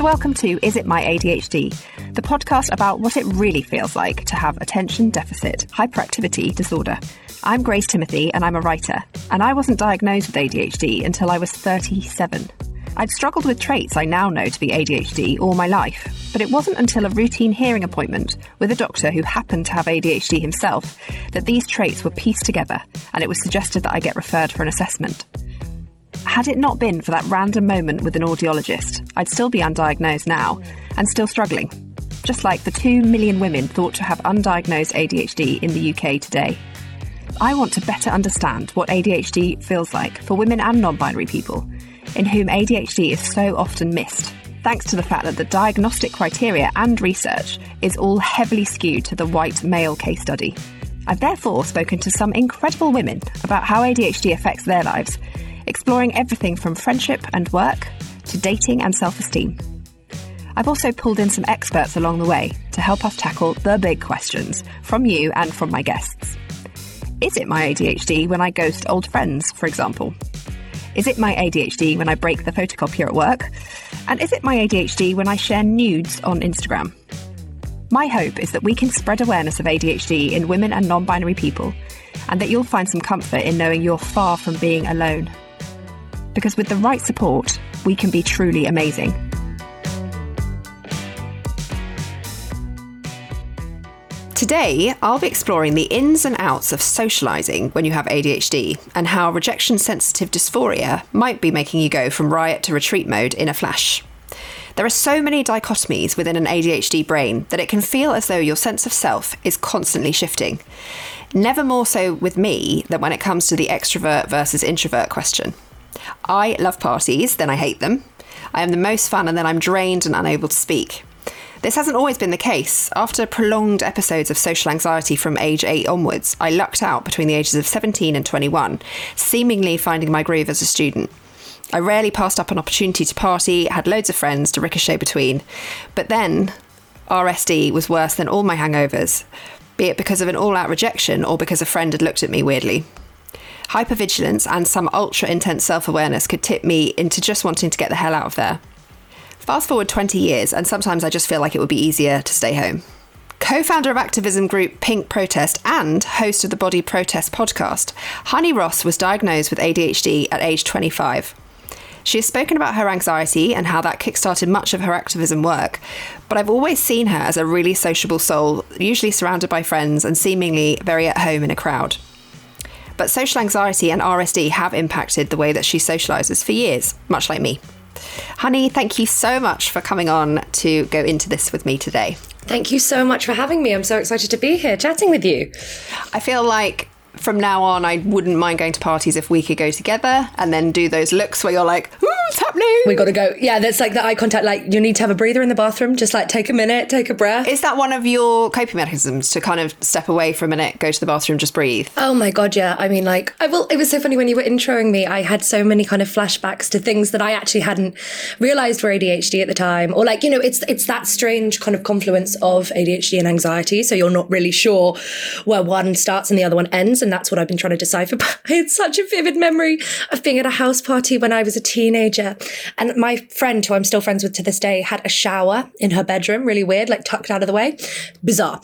And welcome to Is It My ADHD, the podcast about what it really feels like to have attention deficit hyperactivity disorder. I'm Grace Timothy, and I'm a writer, and I wasn't diagnosed with ADHD until I was 37. I'd struggled with traits I now know to be ADHD all my life, but it wasn't until a routine hearing appointment with a doctor who happened to have ADHD himself that these traits were pieced together and it was suggested that I get referred for an assessment. Had it not been for that random moment with an audiologist, I'd still be undiagnosed now and still struggling, just like the 2 million women thought to have undiagnosed ADHD in the UK today. I want to better understand what ADHD feels like for women and non binary people, in whom ADHD is so often missed, thanks to the fact that the diagnostic criteria and research is all heavily skewed to the white male case study. I've therefore spoken to some incredible women about how ADHD affects their lives, exploring everything from friendship and work to dating and self esteem. I've also pulled in some experts along the way to help us tackle the big questions from you and from my guests. Is it my ADHD when I ghost old friends, for example? Is it my ADHD when I break the photocopier at work? And is it my ADHD when I share nudes on Instagram? My hope is that we can spread awareness of ADHD in women and non binary people, and that you'll find some comfort in knowing you're far from being alone. Because with the right support, we can be truly amazing. Today, I'll be exploring the ins and outs of socialising when you have ADHD and how rejection sensitive dysphoria might be making you go from riot to retreat mode in a flash. There are so many dichotomies within an ADHD brain that it can feel as though your sense of self is constantly shifting. Never more so with me than when it comes to the extrovert versus introvert question. I love parties, then I hate them. I am the most fun and then I'm drained and unable to speak. This hasn't always been the case. After prolonged episodes of social anxiety from age 8 onwards, I lucked out between the ages of 17 and 21, seemingly finding my groove as a student. I rarely passed up an opportunity to party, had loads of friends to ricochet between. But then, RSD was worse than all my hangovers, be it because of an all out rejection or because a friend had looked at me weirdly. Hypervigilance and some ultra intense self awareness could tip me into just wanting to get the hell out of there. Fast forward 20 years, and sometimes I just feel like it would be easier to stay home. Co founder of activism group Pink Protest and host of the Body Protest podcast, Honey Ross was diagnosed with ADHD at age 25. She has spoken about her anxiety and how that kickstarted much of her activism work, but I've always seen her as a really sociable soul, usually surrounded by friends and seemingly very at home in a crowd. But social anxiety and RSD have impacted the way that she socialises for years, much like me. Honey, thank you so much for coming on to go into this with me today. Thank you so much for having me. I'm so excited to be here chatting with you. I feel like from now on, I wouldn't mind going to parties if we could go together and then do those looks where you're like, hmm, who's happening? We got to go. Yeah, that's like the eye contact. Like you need to have a breather in the bathroom. Just like take a minute, take a breath. Is that one of your coping mechanisms to kind of step away for a minute, go to the bathroom, just breathe? Oh my god, yeah. I mean, like, I will. It was so funny when you were introing me. I had so many kind of flashbacks to things that I actually hadn't realized were ADHD at the time, or like, you know, it's it's that strange kind of confluence of ADHD and anxiety. So you're not really sure where one starts and the other one ends, and that's what I've been trying to decipher. But I had such a vivid memory of being at a house party when I was a teenager, and my friend, who I'm still friends with to this day, had a shower in her bedroom, really weird, like tucked out of the way, bizarre.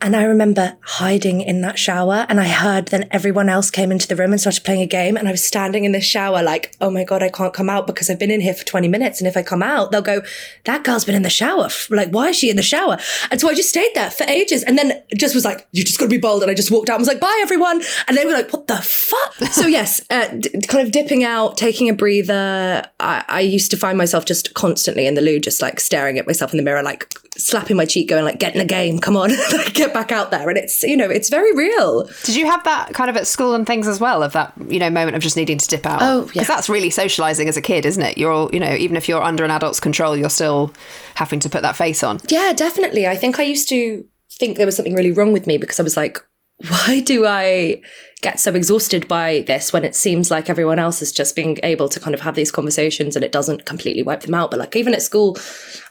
And I remember hiding in that shower, and I heard then everyone else came into the room and started playing a game, and I was standing in the shower like, oh my god, I can't come out because I've been in here for 20 minutes, and if I come out, they'll go, that girl's been in the shower. Like, why is she in the shower? And so I just stayed there for ages, and then just was like, you just got to be bold, and I just walked out. and was like, bye everyone, and they were like, what the fuck? so yes, uh, d- kind of dipping out, taking a breather. I-, I used to find myself just constantly in the loo, just like staring at myself in the mirror, like slapping my cheek, going like, get in the game, come on, like, get back out there. And it's, you know, it's very real. Did you have that kind of at school and things as well, of that, you know, moment of just needing to dip out? Oh, yeah. Because that's really socializing as a kid, isn't it? You're all, you know, even if you're under an adult's control, you're still having to put that face on. Yeah, definitely. I think I used to think there was something really wrong with me because I was like, why do I get so exhausted by this when it seems like everyone else is just being able to kind of have these conversations and it doesn't completely wipe them out? But like, even at school,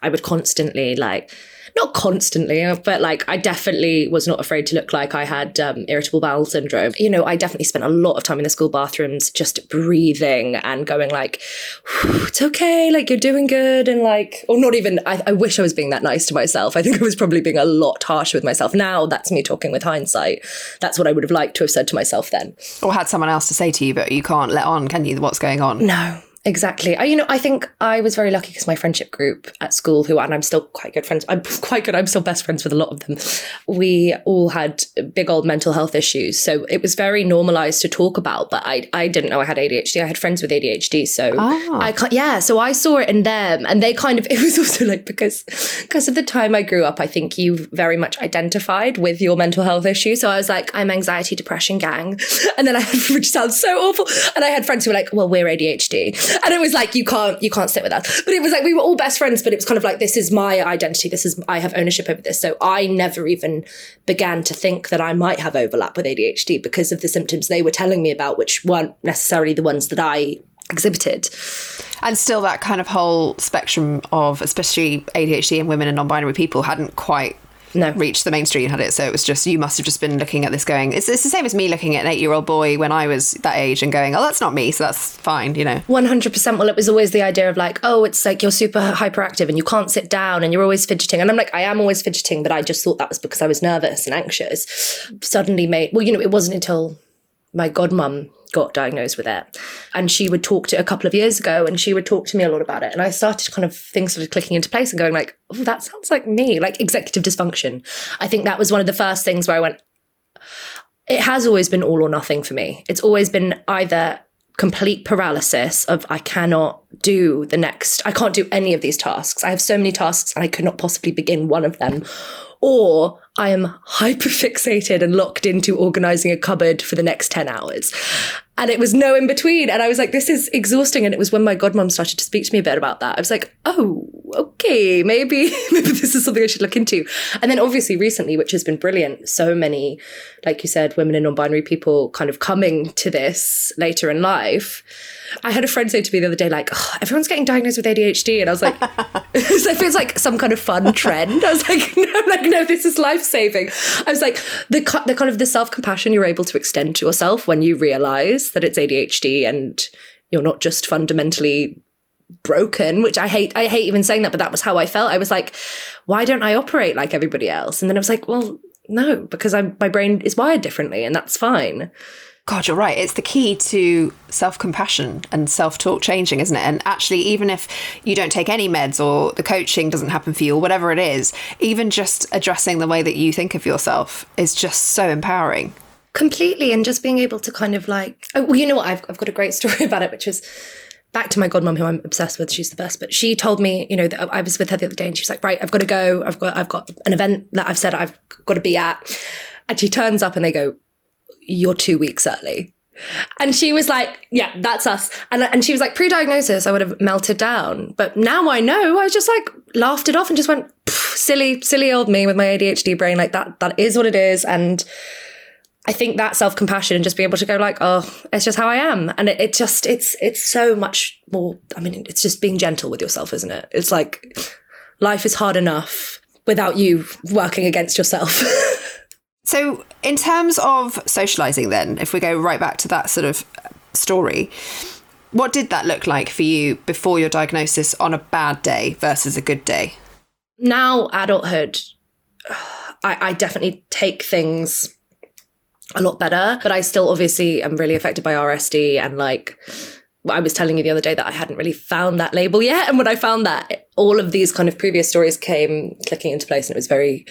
I would constantly like, not constantly, but like I definitely was not afraid to look like I had um, irritable bowel syndrome. You know, I definitely spent a lot of time in the school bathrooms just breathing and going like, it's okay, like you're doing good. And like, or not even, I, I wish I was being that nice to myself. I think I was probably being a lot harsher with myself. Now that's me talking with hindsight. That's what I would have liked to have said to myself then. Or had someone else to say to you, but you can't let on, can you, what's going on? No, Exactly. I, you know, I think I was very lucky because my friendship group at school, who and I'm still quite good friends. I'm quite good. I'm still best friends with a lot of them. We all had big old mental health issues, so it was very normalized to talk about. But I, I didn't know I had ADHD. I had friends with ADHD, so Ah. I can't. Yeah, so I saw it in them, and they kind of. It was also like because because of the time I grew up, I think you very much identified with your mental health issue. So I was like, I'm anxiety, depression, gang, and then I had, which sounds so awful, and I had friends who were like, well, we're ADHD and it was like you can't you can't sit with us. But it was like we were all best friends but it was kind of like this is my identity. This is i have ownership over this. So i never even began to think that i might have overlap with adhd because of the symptoms they were telling me about which weren't necessarily the ones that i exhibited. And still, that kind of whole spectrum of, especially ADHD and women and non binary people, hadn't quite No. reached the mainstream, and had it? So it was just, you must have just been looking at this going, it's, it's the same as me looking at an eight year old boy when I was that age and going, oh, that's not me, so that's fine, you know. 100% well it was always the idea of like oh it's like you're super hyperactive and you can't sit down and you're always fidgeting and i'm like i am always fidgeting but i just thought that was because i was nervous and anxious suddenly made well you know it wasn't until my godmum got diagnosed with it and she would talk to a couple of years ago and she would talk to me a lot about it and i started kind of things started clicking into place and going like oh that sounds like me like executive dysfunction i think that was one of the first things where i went it has always been all or nothing for me. It's always been either complete paralysis of I cannot do the next, I can't do any of these tasks. I have so many tasks and I could not possibly begin one of them. Or I am hyper fixated and locked into organizing a cupboard for the next 10 hours. And it was no in between. And I was like, this is exhausting. And it was when my godmom started to speak to me a bit about that. I was like, oh, okay, maybe, maybe this is something I should look into. And then obviously recently, which has been brilliant, so many, like you said, women and non-binary people kind of coming to this later in life. I had a friend say to me the other day, like, oh, everyone's getting diagnosed with ADHD. And I was like, it feels like some kind of fun trend. I was like, no, like, no, this is life saving. I was like, the, the kind of the self compassion you're able to extend to yourself when you realize that it's ADHD and you're not just fundamentally broken, which I hate. I hate even saying that, but that was how I felt. I was like, why don't I operate like everybody else? And then I was like, well, no, because I'm, my brain is wired differently and that's fine. God, you're right. It's the key to self compassion and self talk changing, isn't it? And actually, even if you don't take any meds or the coaching doesn't happen for you or whatever it is, even just addressing the way that you think of yourself is just so empowering. completely and just being able to kind of like oh, well you know what I've, I've got a great story about it which was back to my godmom who i'm obsessed with she's the best but she told me you know that i was with her the other day and she's like right i've got to go i've got i've got an event that i've said i've got to be at and she turns up and they go you're two weeks early And she was like, yeah, that's us. And, and she was like, pre diagnosis, I would have melted down. But now I know, I just like laughed it off and just went, silly, silly old me with my ADHD brain. Like that, that is what it is. And I think that self compassion and just being able to go like, oh, it's just how I am. And it, it just, it's, it's so much more. I mean, it's just being gentle with yourself, isn't it? It's like life is hard enough without you working against yourself. So, in terms of socializing, then, if we go right back to that sort of story, what did that look like for you before your diagnosis on a bad day versus a good day? Now, adulthood, I, I definitely take things a lot better, but I still obviously am really affected by RSD and like. I was telling you the other day that I hadn't really found that label yet. And when I found that, all of these kind of previous stories came clicking into place and it was very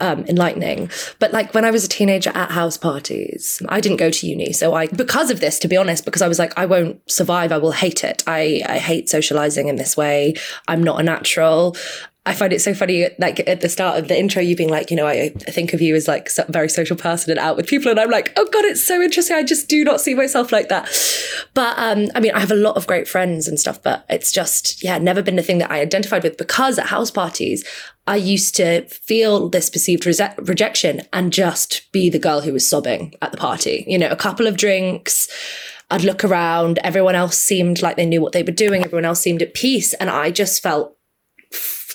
um, enlightening. But like when I was a teenager at house parties, I didn't go to uni. So I, because of this, to be honest, because I was like, I won't survive. I will hate it. I, I hate socializing in this way. I'm not a natural. I find it so funny, like at the start of the intro, you being like, you know, I, think of you as like a very social person and out with people. And I'm like, oh God, it's so interesting. I just do not see myself like that. But um, I mean, I have a lot of great friends and stuff, but it's just, yeah, never been the thing that I identified with because at house parties, I used to feel this perceived re- rejection and just be the girl who was sobbing at the party. You know, a couple of drinks. I'd look around. Everyone else seemed like they knew what they were doing. Everyone else seemed at peace. And I just felt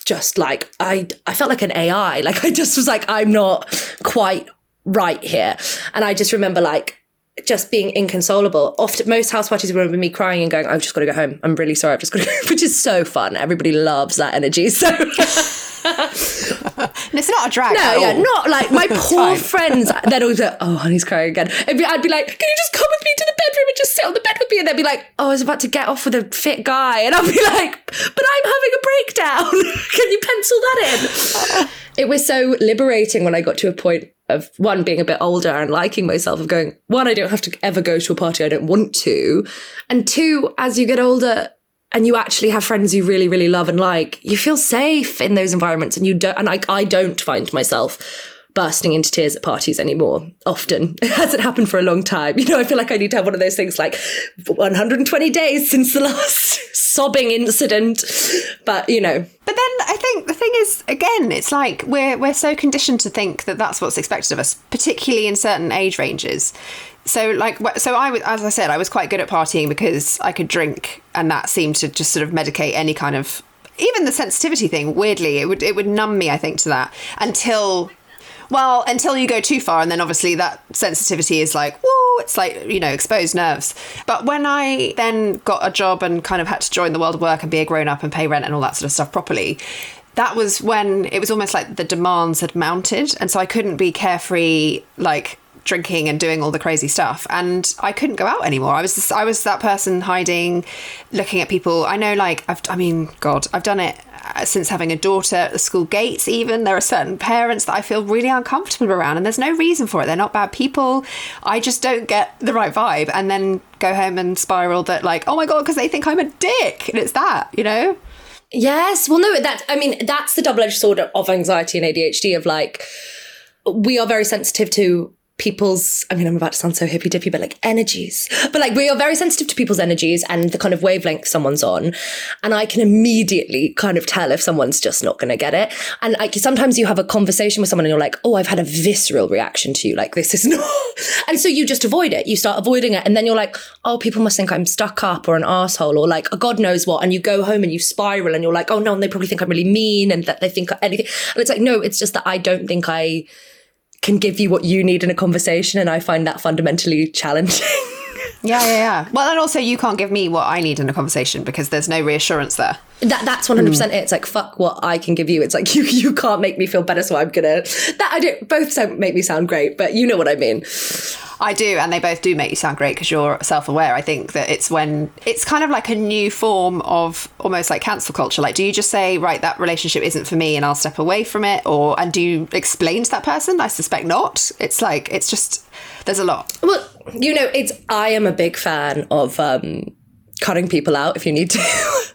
just like I I felt like an AI. Like I just was like I'm not quite right here. And I just remember like just being inconsolable. Often, most house parties were me crying and going, "I've just got to go home. I'm really sorry. I've just got to," go, which is so fun. Everybody loves that energy. So. And it's not a drag. No, yeah, all. not like my poor friends. They'd always like, "Oh, honey's crying again." Be, I'd be like, "Can you just come with me to the bedroom and just sit on the bed with me?" And they'd be like, "Oh, I was about to get off with a fit guy," and I'd be like, "But I'm having a breakdown. Can you pencil that in?" it was so liberating when I got to a point of one being a bit older and liking myself of going one i don't have to ever go to a party i don't want to and two as you get older and you actually have friends you really really love and like you feel safe in those environments and you don't and I, I don't find myself bursting into tears at parties anymore often. It hasn't happened for a long time. You know i feel like i need to have one of those things like 120 days since the last sobbing incident. But you know. But then i think the thing is again it's like we're we're so conditioned to think that that's what's expected of us particularly in certain age ranges so like so i was as i said i was quite good at partying because i could drink and that seemed to just sort of medicate any kind of even the sensitivity thing weirdly it would it would numb me i think to that until well, until you go too far, and then obviously that sensitivity is like, whoa, it's like, you know, exposed nerves. But when I then got a job and kind of had to join the world of work and be a grown up and pay rent and all that sort of stuff properly, that was when it was almost like the demands had mounted. And so I couldn't be carefree, like, drinking and doing all the crazy stuff and I couldn't go out anymore. I was just, I was that person hiding looking at people. I know like I've I mean god, I've done it uh, since having a daughter at the school gates, even there are certain parents that I feel really uncomfortable around, and there's no reason for it. They're not bad people. I just don't get the right vibe, and then go home and spiral that like, oh my god, because they think I'm a dick, and it's that, you know. Yes, well, no, that I mean that's the double edged sword of anxiety and ADHD of like we are very sensitive to people's i mean i'm about to sound so hippy dippy but like energies. But like we are very sensitive to people's energies and the kind of wavelength someone's on. And i can immediately kind of tell if someone's just not going to get it. And like sometimes you have a conversation with someone and you're like oh i've had a visceral reaction to you. Like this is not and so you just avoid it. You start avoiding it. And then you're like oh people must think i'm stuck up or an asshole or like oh, god knows what. And you go home and you spiral and you're like oh no and they probably think i'm really mean and that they think anything. And it's like no it's just that i don't think i can give you what you need in a conversation. And I find that fundamentally challenging. Yeah, yeah, yeah. Well, and also you can't give me what I need in a conversation because there's no reassurance there. That that's one hundred percent it. It's like fuck what I can give you. It's like you you can't make me feel better, so I'm gonna. That I don't. Both don't make me sound great, but you know what I mean. I do, and they both do make you sound great because you're self-aware. I think that it's when it's kind of like a new form of almost like cancel culture. Like, do you just say, right, that relationship isn't for me, and I'll step away from it, or and do you explain to that person? I suspect not. It's like it's just there's a lot. Well, you know, it's I am a big fan of um, cutting people out if you need to.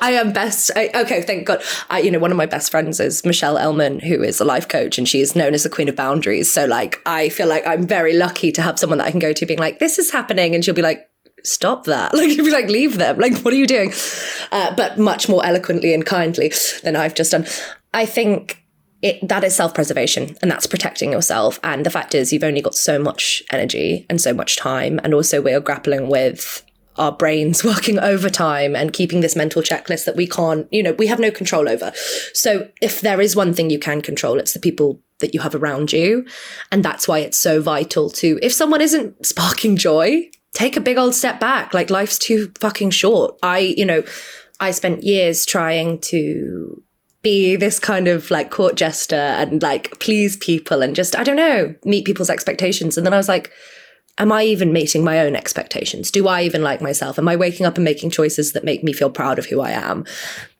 I am best. I, okay, thank God. I, you know, one of my best friends is Michelle Elman, who is a life coach, and she is known as the queen of boundaries. So, like, I feel like I'm very lucky to have someone that I can go to, being like, "This is happening," and she'll be like, "Stop that!" Like, you'll be like, "Leave them!" Like, what are you doing? Uh, but much more eloquently and kindly than I've just done. I think it, that is self-preservation and that's protecting yourself and the fact is you've only got so much energy and so much time and also we're grappling with our brains working overtime and keeping this mental checklist that we can't you know we have no control over. So if there is one thing you can control it's the people that you have around you. And that's why it's so vital to if someone isn't sparking joy take a big old step back. Like life's too fucking short. I you know i spent years trying to be this kind of like court jester and like please people and just, I don't know, meet people's expectations. And then I was like, am I even meeting my own expectations? Do I even like myself? Am I waking up and making choices that make me feel proud of who I am?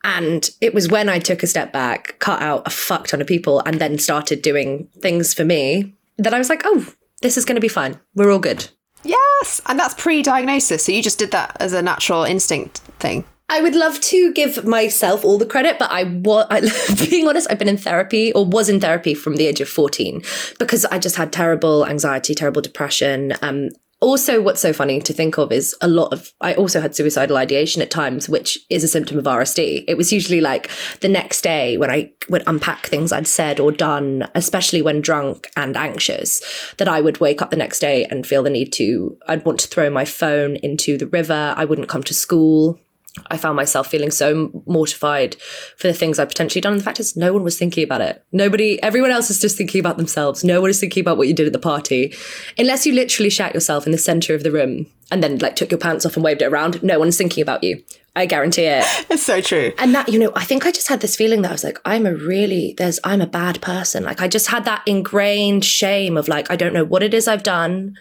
And it was when I took a step back, cut out a fuck ton of people, and then started doing things for me that I was like, oh, this is going to be fine. We're all good. Yes. And that's pre diagnosis. So you just did that as a natural instinct thing. I would love to give myself all the credit, but I was, being honest, I've been in therapy or was in therapy from the age of 14 because I just had terrible anxiety, terrible depression. Um, also, what's so funny to think of is a lot of, I also had suicidal ideation at times, which is a symptom of RSD. It was usually like the next day when I would unpack things I'd said or done, especially when drunk and anxious, that I would wake up the next day and feel the need to, I'd want to throw my phone into the river. I wouldn't come to school I found myself feeling so mortified for the things I'd potentially done. And the fact is, no one was thinking about it. Nobody, everyone else is just thinking about themselves. No one is thinking about what you did at the party. Unless you literally shat yourself in the center of the room and then like took your pants off and waved it around, no one's thinking about you. I guarantee it. It's so true. And that, you know, I think I just had this feeling that I was like, I'm a really, there's, I'm a bad person. Like, I just had that ingrained shame of like, I don't know what it is I've done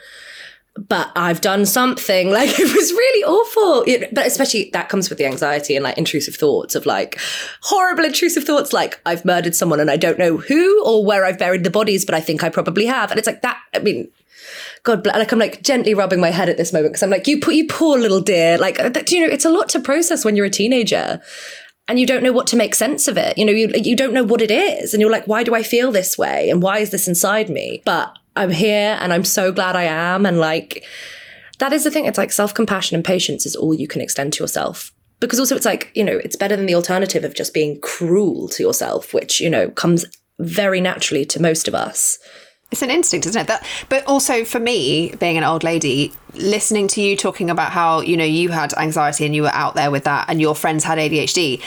but I've done something. Like it was really awful. It, but especially that comes with the anxiety and like intrusive thoughts of like horrible intrusive thoughts like I've murdered someone and I don't know who or where I've buried the bodies, but I think I probably have. And it's like that. I mean, God, like I'm like gently rubbing my head at this moment because I'm like, you put you poor little dear. Like, uh, you know, it's a lot to process when you're a teenager and you don't know what to make sense of it. You know, you you don't know what it is, and you're like, why do I feel this way, and why is this inside me? But I'm here and I'm so glad I am. And like, that is the thing. It's like self compassion and patience is all you can extend to yourself. Because also, it's like, you know, it's better than the alternative of just being cruel to yourself, which, you know, comes very naturally to most of us. It's an instinct, isn't it? That, but also for me, being an old lady, listening to you talking about how you know you had anxiety and you were out there with that, and your friends had ADHD,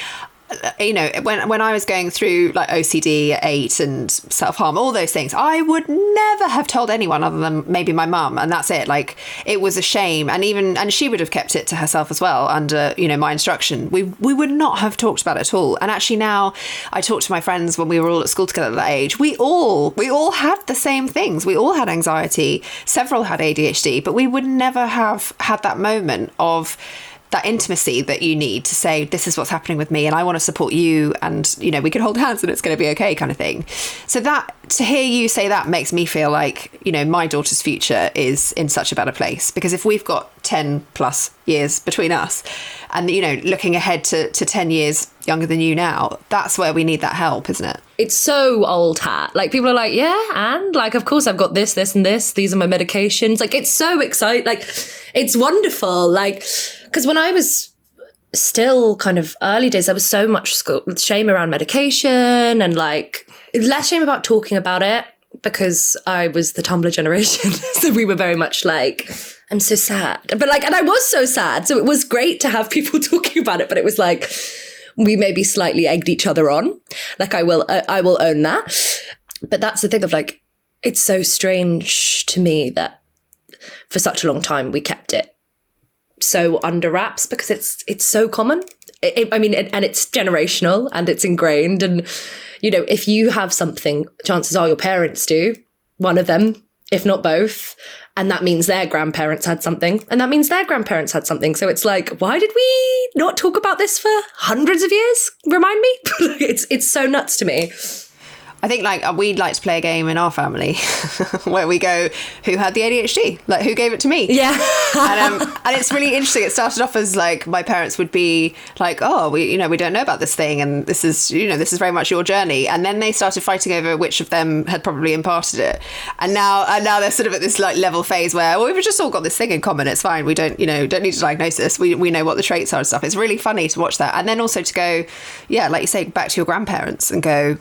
you know, when when I was going through like OCD eight and self harm, all those things, I would never have told anyone other than maybe my mum, and that's it. Like it was a shame, and even and she would have kept it to herself as well under you know my instruction. We we would not have talked about it at all. And actually now, I talk to my friends when we were all at school together at that age. We all we all had the same things. We all had anxiety. Several had ADHD, but we would never have had that moment of that intimacy that you need to say this is what's happening with me and I want to support you and you know we can hold hands and it's going to be okay kind of thing. So that to hear you say that makes me feel like you know my daughter's future is in such a better place. Because if we've got 10 plus years between us and you know looking ahead to, to 10 years younger than you now that's where we need that help isn't it? It's so old hat. Like people are like yeah and? Like of course i've got this this and this. These are my medications. Like it's so exciting like it's wonderful. Like because when I was still kind of early days, there was so much shame around medication and like less shame about talking about it because I was the Tumblr generation. so we were very much like, I'm so sad. But like, and I was so sad. So it was great to have people talking about it, but it was like, we maybe slightly egged each other on. Like I will, I, I will own that. But that's the thing of like, it's so strange to me that for such a long time we kept it so under wraps because it's it's so common. It, I mean, and it's generational and it's ingrained. And you know, if you have something, chances are your parents do. One of them, if not both, and that means their grandparents had something, and that means their grandparents had something. So it's like, why did we not talk about this for hundreds of years? Remind me. it's it's so nuts to me. I think like uh, we'd like to play a game in our family where we go, who had the ADHD? Like who gave it to me? Yeah. and, um, and it's really interesting. It started off as like my parents would be like, oh, we, you know, we don't know about this thing, and this is, you know, this is very much your journey. And then they started fighting over which of them had probably imparted it. And now, and now they're sort of at this like level phase where, well, we've just all got this thing in common. It's fine. We don't, you know, don't need to diagnose this. We we know what the traits are and stuff. It's really funny to watch that, and then also to go, yeah, like you say, back to your grandparents and go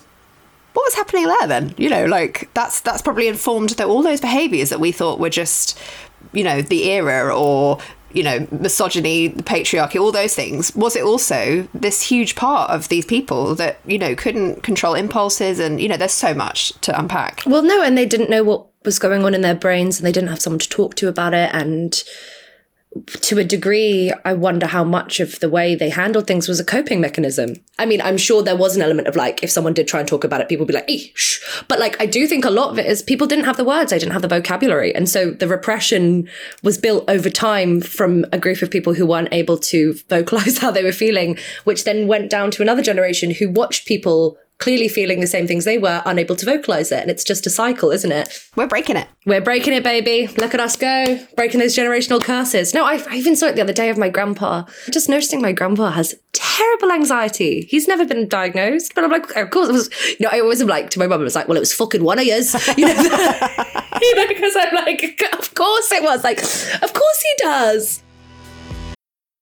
what was happening there then? You know, like that's that's probably informed that all those behaviours that we thought were just, you know, the era or you know, misogyny, the patriarchy, all those things. Was it also this huge part of these people that you know couldn't control impulses and you know, there's so much to unpack. Well, no, and they didn't know what was going on in their brains, and they didn't have someone to talk to about it, and to a degree, I wonder how much of the way they handled things was a coping mechanism. I mean, I'm sure there was an element of like, if someone did try and talk about it, people would be like, shh. But like, I do think a lot of it is people didn't have the words, they didn't have the vocabulary. And so the repression was built over time from a group of people who weren't able to vocalize how they were feeling, which then went down to another generation who watched people clearly feeling the same things they were, unable to vocalize it. And it's just a cycle, isn't it? We're breaking it. We're breaking it, baby. Look at us go, breaking those generational curses. No, I, I even saw it the other day of my grandpa. Just noticing my grandpa has terrible anxiety. He's never been diagnosed, but I'm like, of course it was. You know, I always am like to my mum. It was like, well, it was fucking one of yours. You know, you know, because I'm like, of course it was. Like, of course he does.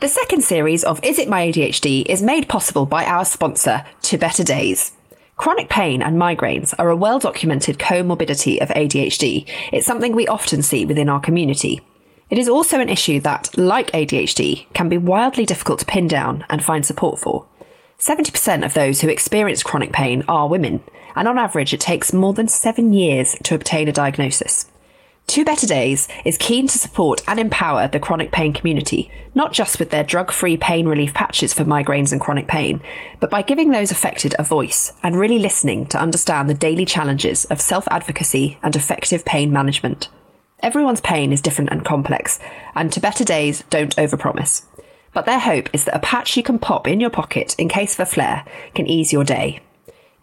The second series of Is It My ADHD is made possible by our sponsor, To Better Days. Chronic pain and migraines are a well documented comorbidity of ADHD. It's something we often see within our community. It is also an issue that, like ADHD, can be wildly difficult to pin down and find support for. 70% of those who experience chronic pain are women, and on average, it takes more than seven years to obtain a diagnosis. Two Better Days is keen to support and empower the chronic pain community, not just with their drug free pain relief patches for migraines and chronic pain, but by giving those affected a voice and really listening to understand the daily challenges of self advocacy and effective pain management. Everyone's pain is different and complex, and To Better Days don't overpromise. But their hope is that a patch you can pop in your pocket in case of a flare can ease your day.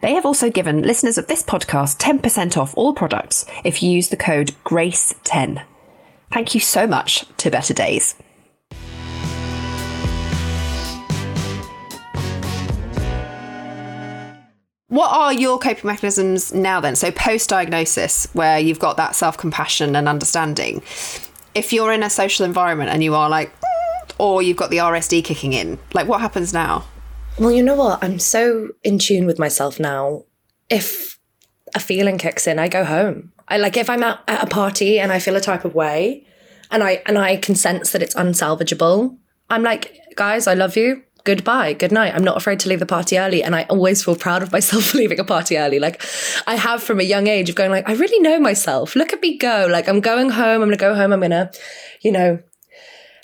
They have also given listeners of this podcast 10% off all products if you use the code GRACE10. Thank you so much to Better Days. What are your coping mechanisms now then? So post diagnosis, where you've got that self compassion and understanding. If you're in a social environment and you are like, "Mm," or you've got the RSD kicking in, like what happens now? Well, you know what? I'm so in tune with myself now. If a feeling kicks in, I go home. I like if I'm at, at a party and I feel a type of way and I and I can sense that it's unsalvageable, I'm like, guys, I love you. Goodbye, good night. I'm not afraid to leave the party early, and I always feel proud of myself for leaving a party early. Like I have from a young age of going like, I really know myself. Look at me go. Like I'm going home. I'm gonna go home. I'm gonna, you know,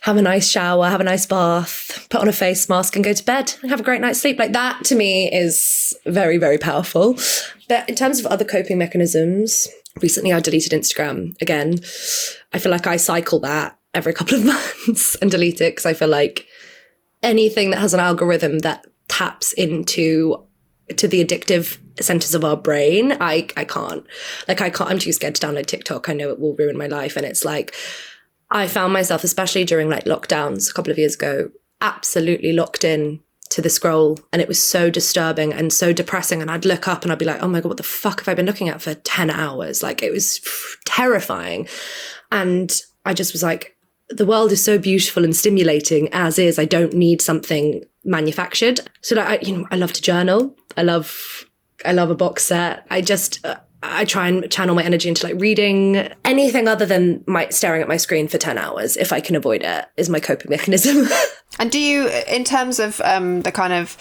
have a nice shower, have a nice bath, put on a face mask and go to bed and have a great night's sleep. Like that to me is very, very powerful. But in terms of other coping mechanisms, recently I deleted Instagram again. I feel like I cycle that every couple of months and delete it because I feel like anything that has an algorithm that taps into to the addictive centers of our brain, I I can't. Like I can't I'm too scared to download TikTok. I know it will ruin my life. And it's like I found myself, especially during like lockdowns a couple of years ago, absolutely locked in to the scroll. And it was so disturbing and so depressing. And I'd look up and I'd be like, oh my God, what the fuck have I been looking at for 10 hours? Like it was terrifying. And I just was like, the world is so beautiful and stimulating as is. I don't need something manufactured. So like, I, you know, I love to journal. I love, I love a box set. I just, uh, I try and channel my energy into like reading anything other than my staring at my screen for 10 hours if I can avoid it is my coping mechanism. and do you in terms of um, the kind of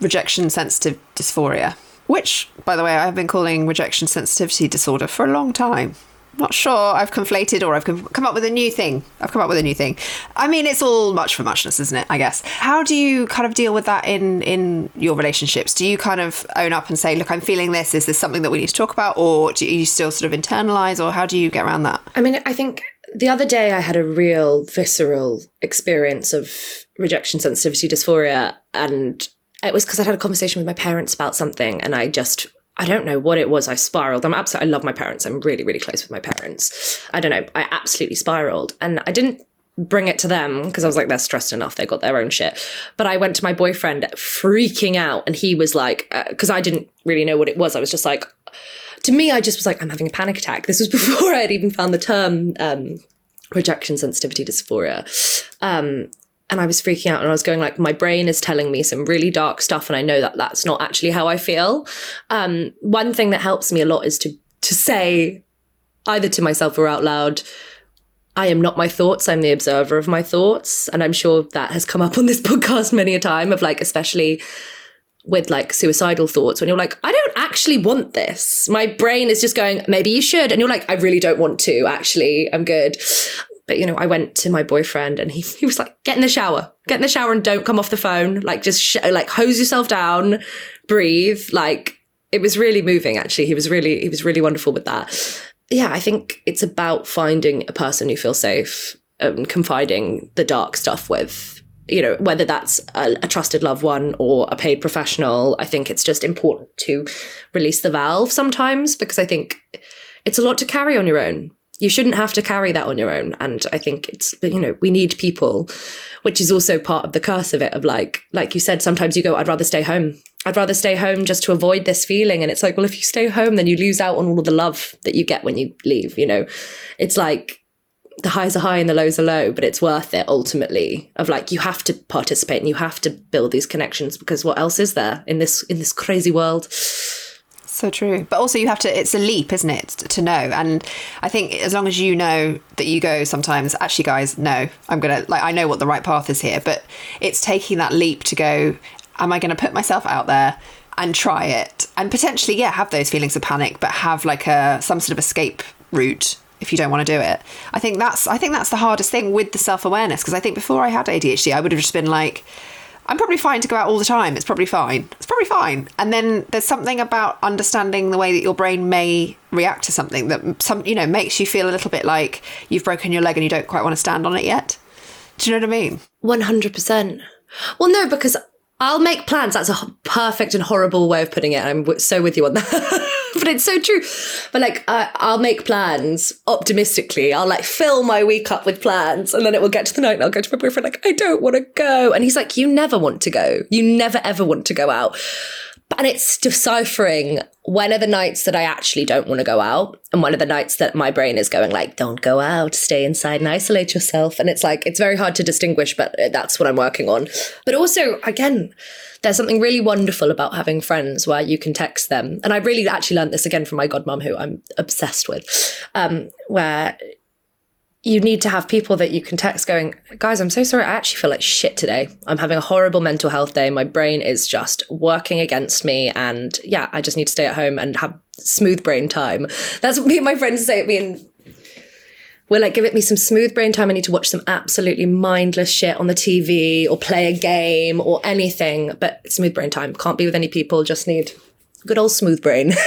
rejection sensitive dysphoria, which by the way I've been calling rejection sensitivity disorder for a long time not sure I've conflated or I've come up with a new thing. I've come up with a new thing. I mean, it's all much for muchness, isn't it? I guess. How do you kind of deal with that in in your relationships? Do you kind of own up and say, "Look, I'm feeling this. Is this something that we need to talk about?" Or do you still sort of internalize, or how do you get around that? I mean, I think the other day I had a real visceral experience of rejection sensitivity dysphoria, and it was because I had a conversation with my parents about something, and I just I don't know what it was. I spiraled. I'm absolutely, I love my parents. I'm really, really close with my parents. I don't know. I absolutely spiraled. And I didn't bring it to them because I was like, they're stressed enough. They got their own shit. But I went to my boyfriend freaking out. And he was like, because uh, I didn't really know what it was. I was just like, to me, I just was like, I'm having a panic attack. This was before I had even found the term um, rejection sensitivity dysphoria. Um, and I was freaking out and I was going like, my brain is telling me some really dark stuff, and I know that that's not actually how I feel. Um, one thing that helps me a lot is to to say, either to myself or out loud, I am not my thoughts. I'm the observer of my thoughts, and I'm sure that has come up on this podcast many a time. Of like, especially with like suicidal thoughts when you're like, I don't actually want this. My brain is just going, maybe you should. And you're like, I really don't want to, actually. I'm good. But you know, I went to my boyfriend and he, he was like, get in the shower, get in the shower and don't come off the phone. Like just sh- like hose yourself down, breathe. Like it was really moving. Actually, he was really, he was really wonderful with that. Yeah. I think it's about finding a person you feel safe and confiding the dark stuff with you know, whether that's a, a, trusted loved one or a paid professional, I think it's just important to release the valve sometimes because I think it's a lot to carry on your own you shouldn't have to carry that on your own. And I think it's, you know, we need people, which is also part of the curse of it of like, like you said, sometimes you go, I'd rather stay home. I'd rather stay home just to avoid this feeling. And it's like, well, if you stay home, then you lose out on all of the love that you get when you leave, you know? It's like, the highs are high and the lows are low, but it's worth it ultimately. Of like you have to participate and you have to build these connections because what else is there in this in this crazy world? So true. But also, you have to, it's a leap, isn't it, to know? And I think as long as you know that you go sometimes, actually, guys, no, I'm going to, like, I know what the right path is here, but it's taking that leap to go, am I going to put myself out there? and try it and potentially yeah have those feelings of panic but have like a some sort of escape route if you don't want to do it i think that's i think that's the hardest thing with the self-awareness because i think before i had adhd i would have just been like I'm probably fine to go out all the time. It's probably fine. It's probably fine. And then there's something about understanding the way that your brain may react to something that some you know makes you feel a little bit like you've broken your leg and you don't quite want to stand on it yet. Do you know what I mean? One hundred percent. Well, no, because I'll make plans. That's a perfect and horrible way of putting it. I'm so with you on that. but it's so true. But like, I, I'll make plans optimistically. I'll like fill my week up with plans, and then it will get to the night, and I'll go to my boyfriend like, I don't want to go, and he's like, You never want to go. You never ever want to go out. And it's deciphering when are the nights that I actually don't want to go out, and when are the nights that my brain is going like, "Don't go out, stay inside and isolate yourself." And it's like it's very hard to distinguish, but uh, that's what I'm working on. But also, again, there's something really wonderful about having friends where you can text them. And I really actually learned this again from my godmum, who I'm obsessed with, um, where you need to have people that you can text going, guys, I'm so sorry. I actually feel like shit today. I'm having a horrible mental health day. My brain is just working against me. And yeah, I just need to stay at home and have smooth brain time. That's what me and my friends say. I mean, We're like, give it me some smooth brain time. I need to watch some absolutely mindless shit on the TV or play a game or anything. But smooth brain time. Can't be with any people. Just need good old smooth brain.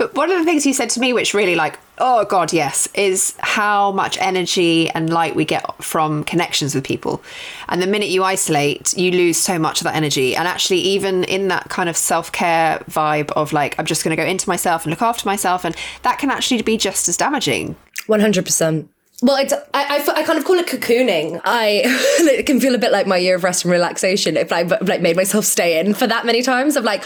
But one of the things you said to me, which really like, oh God, yes, is how much energy and light we get from connections with people. And the minute you isolate, you lose so much of that energy. And actually, even in that kind of self care vibe of like, I'm just going to go into myself and look after myself, and that can actually be just as damaging. 100%. Well, it's, I, I, I kind of call it cocooning. I it can feel a bit like my year of rest and relaxation if I've like made myself stay in for that many times. Of like,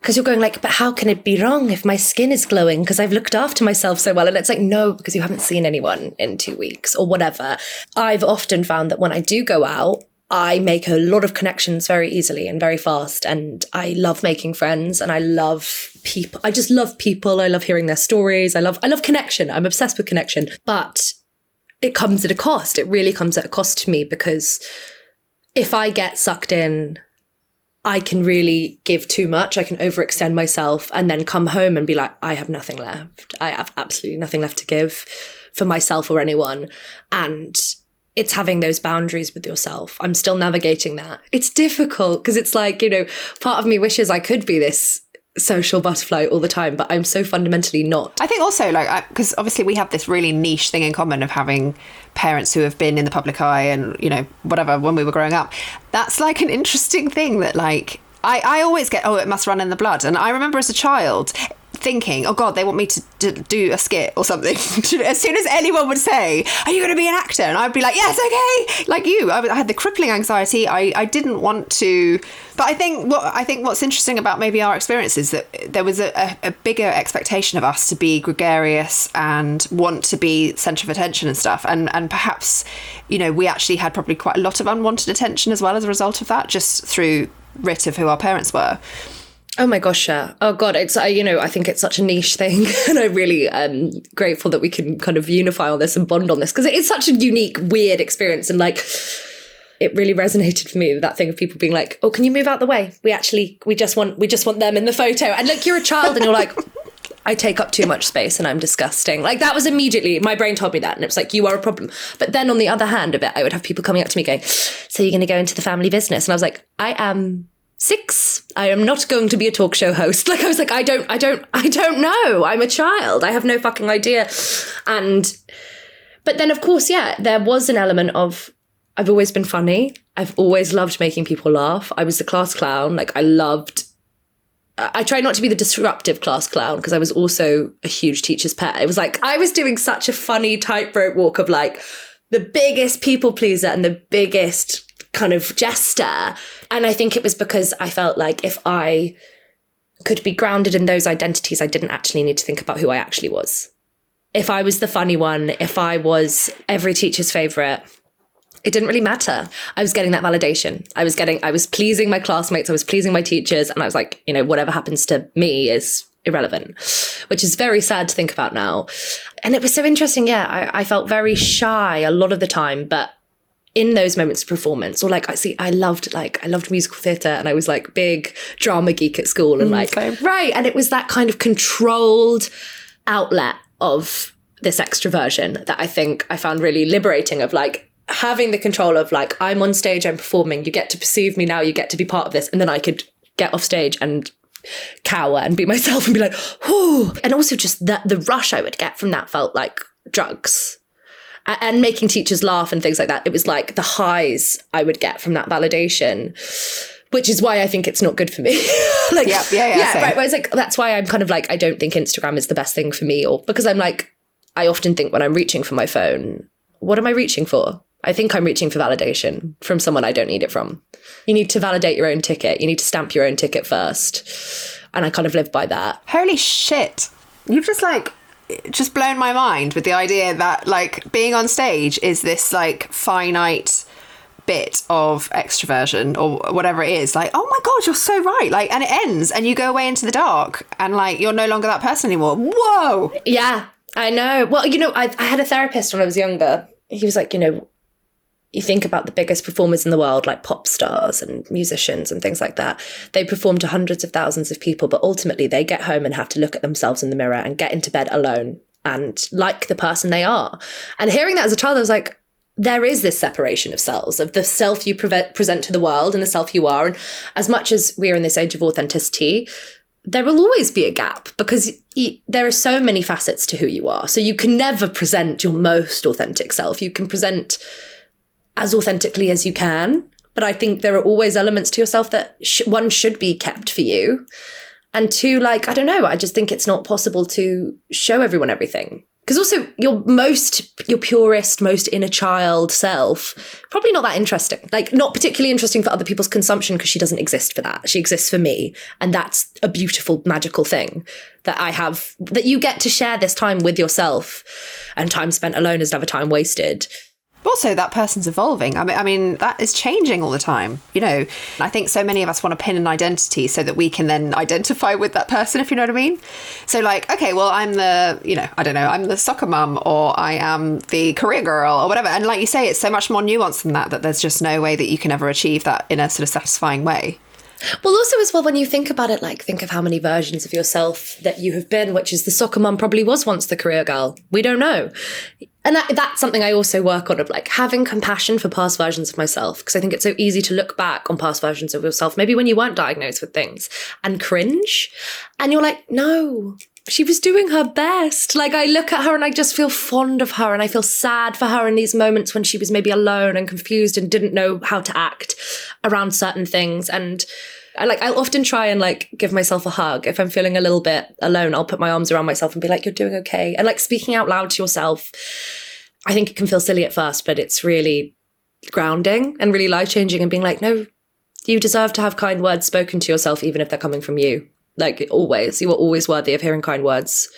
because you're going like, but how can it be wrong if my skin is glowing because I've looked after myself so well? And it's like, no, because you haven't seen anyone in two weeks or whatever. I've often found that when I do go out, I make a lot of connections very easily and very fast. And I love making friends and I love people. I just love people. I love hearing their stories. I love, I love connection. I'm obsessed with connection, but it comes at a cost. It really comes at a cost to me because if I get sucked in I can really give too much. I can overextend myself and then come home and be like, I have nothing left. I have absolutely nothing left to give for myself or anyone. And it's having those boundaries with yourself. I'm still navigating that. It's difficult because it's like, you know, part of me wishes I could be this social butterfly all the time, but I'm so fundamentally not. I think also like because obviously we have this really niche thing in common of having parents who have been in the public eye and you know whatever when we were growing up. That's like an interesting thing that like I, I always get, oh, it must run in the blood. And I remember as a child, thinking, oh God, they want me to, do a skit or something. as soon as anyone would say, are you going to be an actor? And I'd be like, yes, okay. Like you, I, I, had the crippling anxiety. I, I didn't want to. But I think what I think what's interesting about maybe our experience is that there was a, a, a bigger expectation of us to be gregarious and want to be centre of attention and stuff. And and perhaps, you know, we actually had probably quite a lot of unwanted attention as well as a result of that, just through writ of who our parents were. Oh my gosh, yeah. Oh god, it's uh, you know I think it's such a niche thing, and I'm really um, grateful that we can kind of unify on this and bond on this because it is such a unique, weird experience, and like it really resonated for me that thing of people being like, "Oh, can you move out the way? We actually we just want we just want them in the photo." And like you're a child, and you're like. I take up too much space and I'm disgusting. Like that was immediately my brain told me that, and it was like you are a problem. But then on the other hand, a bit I would have people coming up to me going, "So you're going to go into the family business?" And I was like, "I am six. I am not going to be a talk show host. Like i was like i don't i don't i don't know. I'm a child. I have no fucking idea. And but then of course yeah there was an element of i've always been funny. I've always loved making people laugh. I was the class clown. Like i loved I tried not to be the disruptive class clown because I was also a huge teacher's pet. It was like I was doing such a funny tightrope walk of like the biggest people pleaser and the biggest kind of jester. And I think it was because I felt like if I could be grounded in those identities, I didn't actually need to think about who I actually was. If I was the funny one, if I was every teacher's favorite, it didn't really matter. I was getting that validation. I was getting, I was pleasing my classmates, I was pleasing my teachers, and I was like, you know, whatever happens to me is irrelevant, which is very sad to think about now. And it was so interesting. Yeah, I, I felt very shy a lot of the time, but in those moments of performance or like I see I loved like I loved musical theatre and I was like big drama geek at school and mm, like same. right and it was that kind of controlled outlet of this extroversion that I think I found really liberating of like having the control of like I'm on stage I'm performing you get to perceive me now you get to be part of this and then I could get off stage and cower and be myself and be like whoo and also just that the rush I would get from that felt like drugs and making teachers laugh and things like that. It was like the highs I would get from that validation which is why I think it's not good for me. like, yeah, yeah, yeah. yeah right. Whereas, like, that's why I'm kind of like, I don't think Instagram is the best thing for me, or because I'm like, I often think when I'm reaching for my phone, what am I reaching for? I think I'm reaching for validation from someone I don't need it from. You need to validate your own ticket. You need to stamp your own ticket first. And I kind of live by that. Holy shit. You've just like just blown my mind with the idea that like being on stage is this like finite bit of extroversion or whatever it is. Like oh my god you're so right. Like and it ends and you go away into the dark and like you're no longer that person anymore. Whoa! Yeah i know. Well you know I, I had a therapist when i was younger. He was like you know you think about the biggest performers in the world, like pop stars and musicians and things like that, they perform to hundreds of thousands of people, but ultimately they get home and have to look at themselves in the mirror and get into bed alone and like the person they are. And hearing that as a child, I was like, there is this separation of selves, of the self you pre- present to the world and the self you are. And as much as we're in this age of authenticity, there will always be a gap because there are so many facets to who you are. So you can never present your most authentic self. You can present as authentically as you can. But I think there are always elements to yourself that sh- one should be kept for you. And two, like, I don't know, I just think it's not possible to show everyone everything. Because also, your most, your purest, most inner child self, probably not that interesting. Like, not particularly interesting for other people's consumption because she doesn't exist for that. She exists for me. And that's a beautiful, magical thing that I have, that you get to share this time with yourself. And time spent alone is never time wasted. Also, that person's evolving. I mean, I mean, that is changing all the time. You know, I think so many of us want to pin an identity so that we can then identify with that person, if you know what I mean. So, like, okay, well, I'm the, you know, I don't know, I'm the soccer mum or I am the career girl or whatever. And like you say, it's so much more nuanced than that, that there's just no way that you can ever achieve that in a sort of satisfying way. Well, also as well, when you think about it, like think of how many versions of yourself that you have been, which is the soccer mum probably was once the career girl. We don't know. And that, that's something I also work on of like having compassion for past versions of myself. Because I think it's so easy to look back on past versions of yourself, maybe when you weren't diagnosed with things and cringe. And you're like, no, she was doing her best. Like I look at her and I just feel fond of her and I feel sad for her in these moments when she was maybe alone and confused and didn't know how to act around certain things. And I like I'll often try and like give myself a hug. If I'm feeling a little bit alone, I'll put my arms around myself and be like, you're doing okay. And like speaking out loud to yourself, I think it can feel silly at first, but it's really grounding and really life changing and being like, no, you deserve to have kind words spoken to yourself, even if they're coming from you. Like always, you are always worthy of hearing kind words.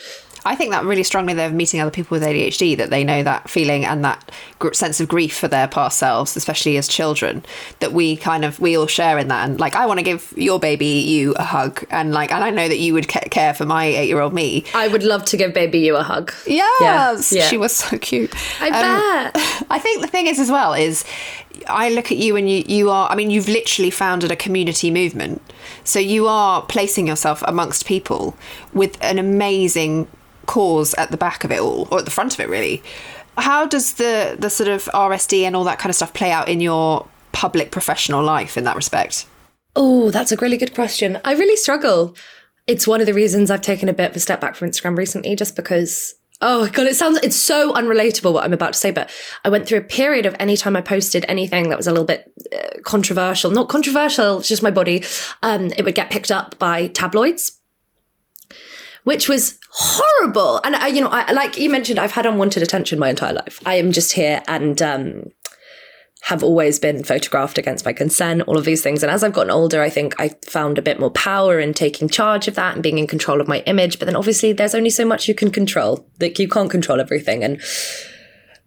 I think that really strongly they're meeting other people with ADHD that they know that feeling and that gr- sense of grief for their past selves, especially as children, that we kind of we all share in that. And like, I want to give your baby you a hug, and like, and I know that you would ca- care for my eight year old me. I would love to give baby you a hug. Yes, Yeah. she was so cute. I um, bet. I think the thing is as well is I look at you and you you are I mean you've literally founded a community movement. So you are placing yourself amongst people with an amazing cause at the back of it all or at the front of it really. How does the the sort of RSD and all that kind of stuff play out in your public professional life in that respect? Oh, that's a really good question. I really struggle. It's one of the reasons I've taken a bit of a step back from Instagram recently, just because. Oh god, it sounds it's so unrelatable what I'm about to say, but I went through a period of any time I posted anything that was a little bit uh, controversial, not controversial, it's just my body. Um, it would get picked up by tabloids, which was horrible. And I, you know, I, like you mentioned, I've had unwanted attention my entire life. I am just here and um, have always been photographed against my consent, all of these things. And as I've gotten older, I think I found a bit more power in taking charge of that and being in control of my image. But then obviously there's only so much you can control. Like you can't control everything. And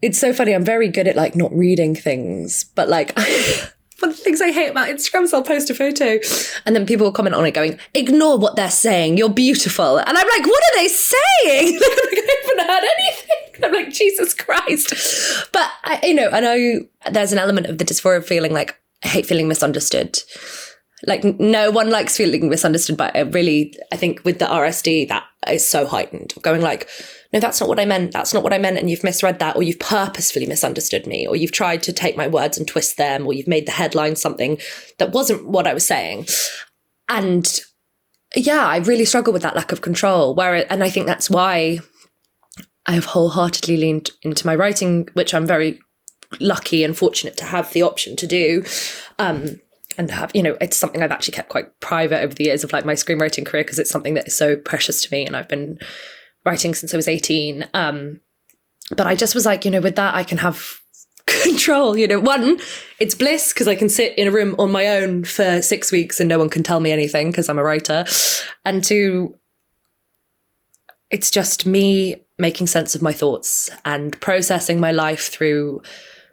it's so funny. I'm very good at like not reading things, but like one of the things I hate about Instagram is I'll post a photo and then people will comment on it going, ignore what they're saying. You're beautiful. And I'm like, what are they saying? I haven't heard anything. I'm like, Jesus Christ. But I, you know, I know there's an element of the dysphoria of feeling like I hate feeling misunderstood. Like no one likes feeling misunderstood, but I really, I think with the RSD, that is so heightened. Going like, no, that's not what I meant. That's not what I meant. And you've misread that, or you've purposefully misunderstood me, or you've tried to take my words and twist them, or you've made the headline something that wasn't what I was saying. And yeah, I really struggle with that lack of control. Where, and I think that's why I have wholeheartedly leaned into my writing, which I'm very lucky and fortunate to have the option to do. Um, and have, you know, it's something I've actually kept quite private over the years of like my screenwriting career because it's something that is so precious to me and I've been writing since I was 18. Um, but I just was like, you know, with that, I can have control. You know, one, it's bliss because I can sit in a room on my own for six weeks and no one can tell me anything because I'm a writer. And two, it's just me making sense of my thoughts and processing my life through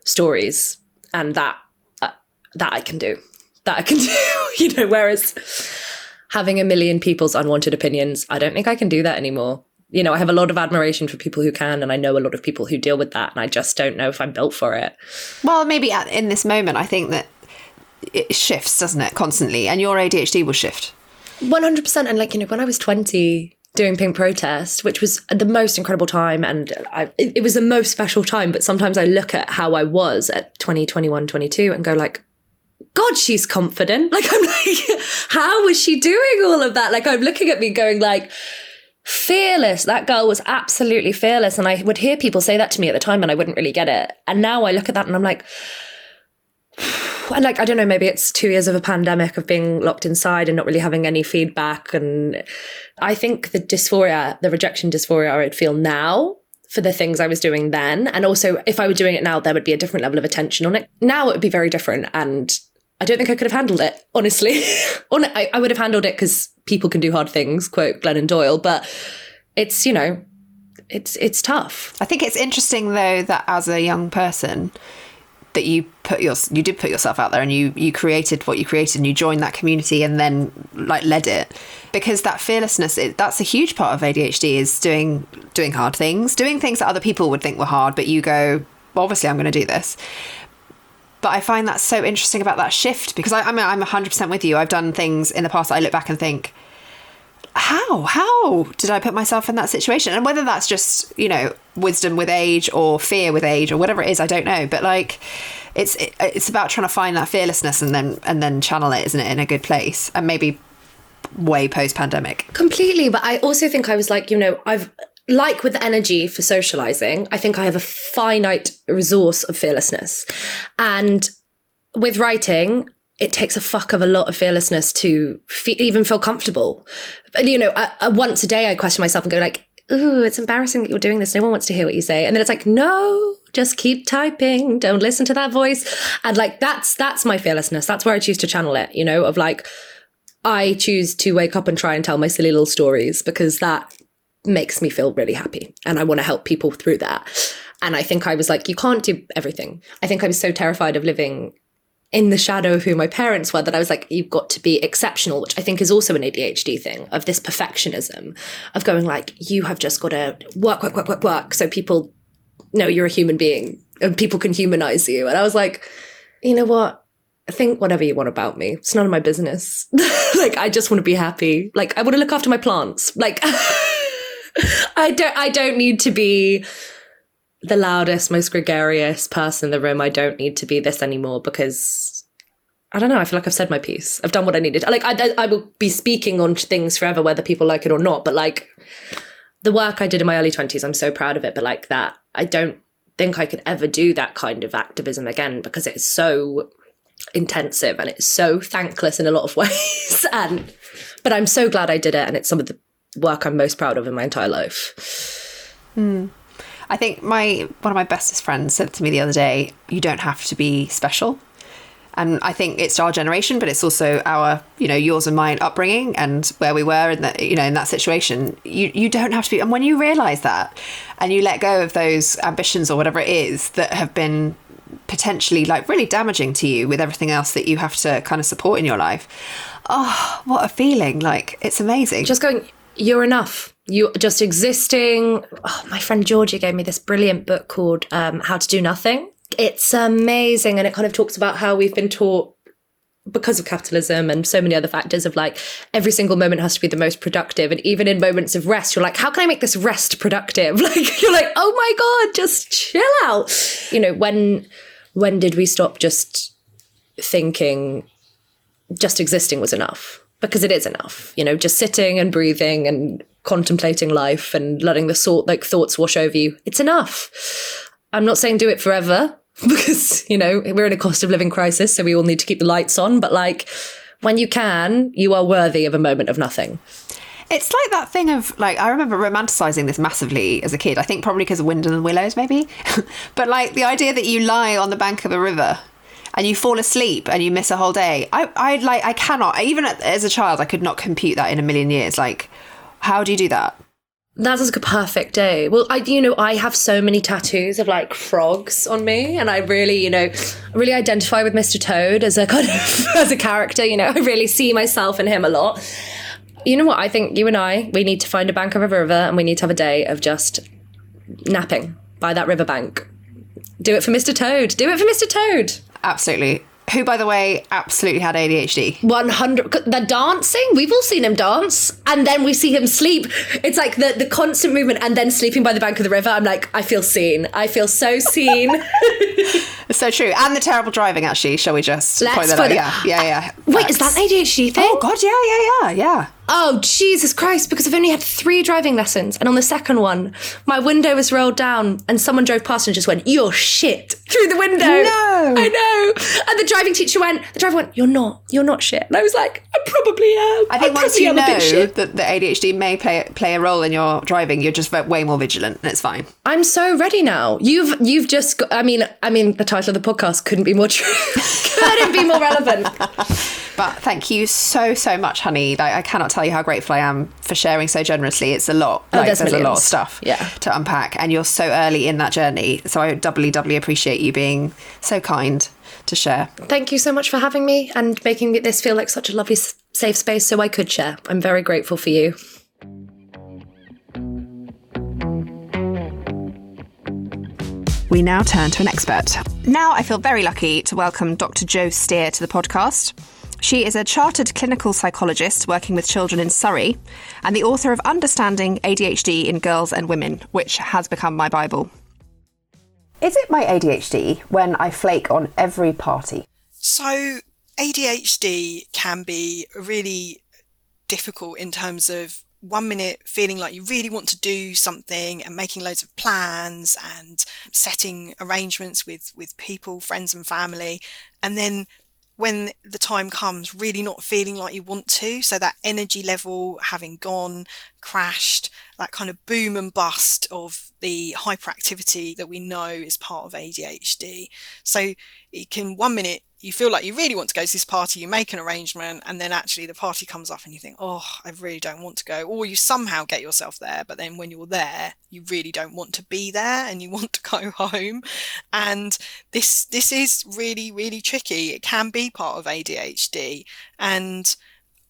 stories. And that, uh, that I can do. That I can do, you know, whereas having a million people's unwanted opinions, I don't think I can do that anymore you know, I have a lot of admiration for people who can, and I know a lot of people who deal with that, and I just don't know if I'm built for it. Well, maybe at, in this moment, I think that it shifts, doesn't it, constantly, and your ADHD will shift. One hundred percent. And like you know, when I was twenty, doing Pink Protest, which was the most incredible time. And I, it, it was the most special time. But sometimes I look at how I was at 20, 21, 22 and go like, God, she's confident. Like, I'm like, how was she doing all of that? Like, I'm looking at me going like, fearless. That girl was absolutely fearless. And I would hear people say that to me at the time and I wouldn't really get it. And now I look at that and I'm like, and like I don't know, maybe it's two years of a pandemic of being locked inside and not really having any feedback. And I think the dysphoria, the rejection dysphoria I would feel now for the things I was doing then. And also if I were doing it now, there would be a different level of attention on it. Now it would be very different. And I don't think I could have handled it, honestly. I would have handled it because people can do hard things, quote Glennon Doyle, but it's, you know, it's it's tough. I think it's interesting though that as a young person, that you put your you did put yourself out there and you you created what you created and you joined that community and then like led it because that fearlessness it, that's a huge part of ADHD is doing doing hard things doing things that other people would think were hard but you go well, obviously I'm going to do this but I find that so interesting about that shift because I, I mean I'm 100% with you. I've done things in the past I look back and think how how did i put myself in that situation? And whether that's just you know wisdom with age or fear with age or whatever it is i don't know. But like it's it, it's about trying to find that fearlessness and then and then channel it isn't it in a good place and maybe way post pandemic completely. But i also think i was like you know i've like with energy for socializing i think i have a finite resource of fearlessness and with writing it takes a fuck of a lot of fearlessness to fe- even feel comfortable. And, you know, I, I, once a day I question myself and go like, ooh, it's embarrassing that you're doing this. No one wants to hear what you say. And then it's like, no, just keep typing. Don't listen to that voice. And like, that's, that's my fearlessness. That's where I choose to channel it, you know, of like, I choose to wake up and try and tell my silly little stories because that makes me feel really happy. And I want to help people through that. And I think I was like, you can't do everything. I think I was so terrified of living in the shadow of who my parents were that I was like, you've got to be exceptional, which I think is also an ADHD thing of this perfectionism of going like, you have just got to work, work, work, work, work. So people know you're a human being and people can humanize you. And I was like, you know what? Think whatever you want about me. It's none of my business. like, I just want to be happy. Like, I want to look after my plants. Like, I don't, I don't need to be the loudest, most gregarious person in the room. I don't need to be this anymore because I don't know. I feel like I've said my piece. I've done what I needed. Like I, I will be speaking on things forever, whether people like it or not. But like the work I did in my early twenties, I'm so proud of it. But like that, I don't think I could ever do that kind of activism again because it's so intensive and it's so thankless in a lot of ways. and but I'm so glad I did it, and it's some of the work I'm most proud of in my entire life. Hmm. I think my one of my bestest friends said to me the other day, "You don't have to be special." And I think it's our generation, but it's also our, you know, yours and mine upbringing and where we were in that, you know, in that situation. You you don't have to be. And when you realise that, and you let go of those ambitions or whatever it is that have been potentially like really damaging to you with everything else that you have to kind of support in your life. Oh, what a feeling! Like it's amazing. Just going, you're enough you just existing. Oh, my friend Georgia gave me this brilliant book called um, How to Do Nothing. It's amazing. And it kind of talks about how we've been taught because of capitalism and so many other factors of like every single moment has to be the most productive and even in moments of rest you're like how can i make this rest productive like you're like oh my god just chill out you know when when did we stop just thinking just existing was enough because it is enough you know just sitting and breathing and contemplating life and letting the sort like thoughts wash over you. It's enough. I'm not saying do it forever because, you know, we're in a cost of living crisis, so we all need to keep the lights on, but like when you can, you are worthy of a moment of nothing. It's like that thing of like I remember romanticizing this massively as a kid. I think probably because of Wind and the Willows, maybe. but like the idea that you lie on the bank of a river and you fall asleep and you miss a whole day. I I like I cannot even as a child I could not compute that in a million years. Like how do you do that? That's like a perfect day. Well, I, you know, I have so many tattoos of like frogs on me, and I really, you know, really identify with Mr. Toad as a kind of as a character. You know, I really see myself in him a lot. You know what? I think you and I, we need to find a bank of a river, and we need to have a day of just napping by that riverbank. Do it for Mr. Toad. Do it for Mr. Toad. Absolutely Who, by the way, absolutely had ADHD. 100 the dancing we've all seen him dance and then we see him sleep it's like the the constant movement and then sleeping by the bank of the river i'm like i feel seen i feel so seen so true. And the terrible driving, actually. Shall we just Let's point that out? Yeah, yeah, yeah. wait is that an adhd thing Oh, God, yeah, yeah, yeah, yeah. Oh, Jesus Christ, because I've only had three driving lessons. And on the second one, my window was rolled down and someone drove past and just went, You're shit through the window. No. I know. And the driving teacher went, The driver went, You're not, you're not shit. And I was like, I probably am. I think once probably you a bit know shit." that the ADHD may play, play a role in your driving, you're just way more vigilant and it's fine. I'm so ready now. You've you've just got I mean I mean the title of the podcast couldn't be more true. couldn't be more relevant. But thank you so, so much, honey. Like, I cannot tell you how grateful I am for sharing so generously. It's a lot. Oh, there's there's a lot of stuff Yeah. to unpack. And you're so early in that journey. So I doubly, doubly appreciate you being so kind to share. Thank you so much for having me and making this feel like such a lovely safe space so I could share. I'm very grateful for you. We now turn to an expert. Now I feel very lucky to welcome Dr. Jo Steer to the podcast. She is a chartered clinical psychologist working with children in Surrey and the author of Understanding ADHD in Girls and Women, which has become my Bible. Is it my ADHD when I flake on every party? So, ADHD can be really difficult in terms of one minute feeling like you really want to do something and making loads of plans and setting arrangements with with people friends and family and then when the time comes really not feeling like you want to. So that energy level having gone crashed that kind of boom and bust of the hyperactivity that we know is part of ADHD so it can one minute you feel like you really want to go to this party, you make an arrangement, and then actually the party comes up and you think, oh, I really don't want to go. Or you somehow get yourself there, but then when you're there, you really don't want to be there and you want to go home. And this this is really, really tricky. It can be part of ADHD. And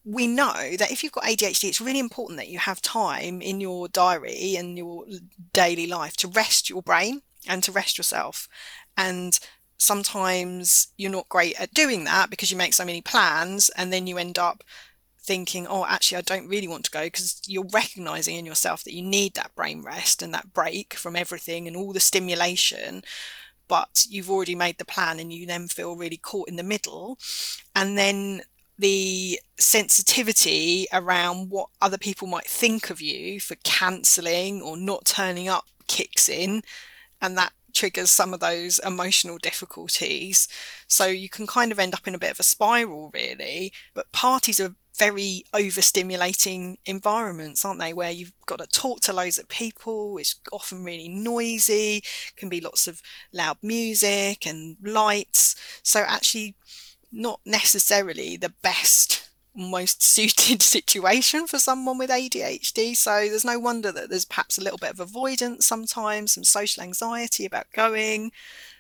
we know that if you've got ADHD, it's really important that you have time in your diary and your daily life to rest your brain and to rest yourself. And sometimes you're not great at doing that because you make so many plans and then you end up thinking, oh, actually, I don't really want to go because you're recognizing in yourself that you need that brain rest and that break from everything and all the stimulation. But you've already made the plan and you then feel really caught in the middle. And then the sensitivity around what other people might think of you for cancelling or not turning up kicks in. And that triggers some of those emotional difficulties. So you can kind of end up in a bit of a spiral, really. But parties are very overstimulating environments, aren't they? Where you've got to talk to loads of people, it's often really noisy, can be lots of loud music and lights. So, actually, not necessarily the best most suited situation for someone with ADHD. So there's no wonder that there's perhaps a little bit of avoidance sometimes, some social anxiety about going.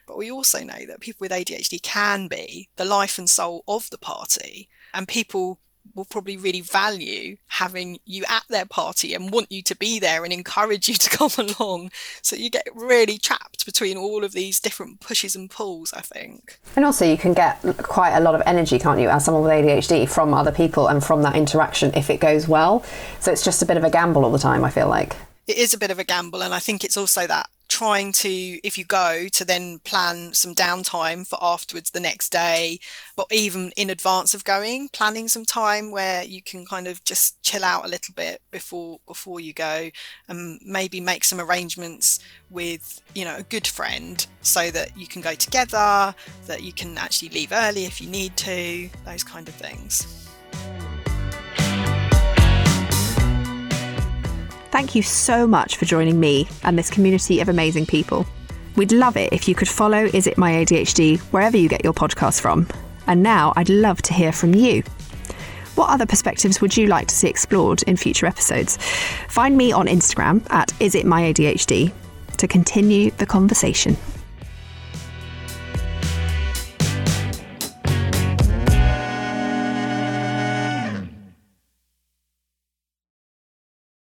But we also know that people with ADHD can be the life and soul of the party, and people will probably really value having you at their party and want you to be there and encourage you to come along. So you get really trapped between all of these different pushes and pulls, I think. And also, you can get quite a lot of energy, can't you, as someone with ADHD from other people and from that interaction if it goes well. So it's just a bit of a gamble all the time, I feel like. It is a bit of a gamble, and I think it's also that trying to, if you go, to then plan some downtime for afterwards the next day, but even in advance of going, planning some time where you can kind of just chill out a little bit before before you go, and maybe make some arrangements with you know a good friend so that you can go together, that you can actually leave early if you need to, those kind of things. Thank you so much for joining me and this community of amazing people. We'd love it if you could follow Is It My ADHD wherever you get your podcasts from. And now I'd love to hear from you. What other perspectives would you like to see explored in future episodes? Find me on Instagram at Is It My ADHD to continue the conversation.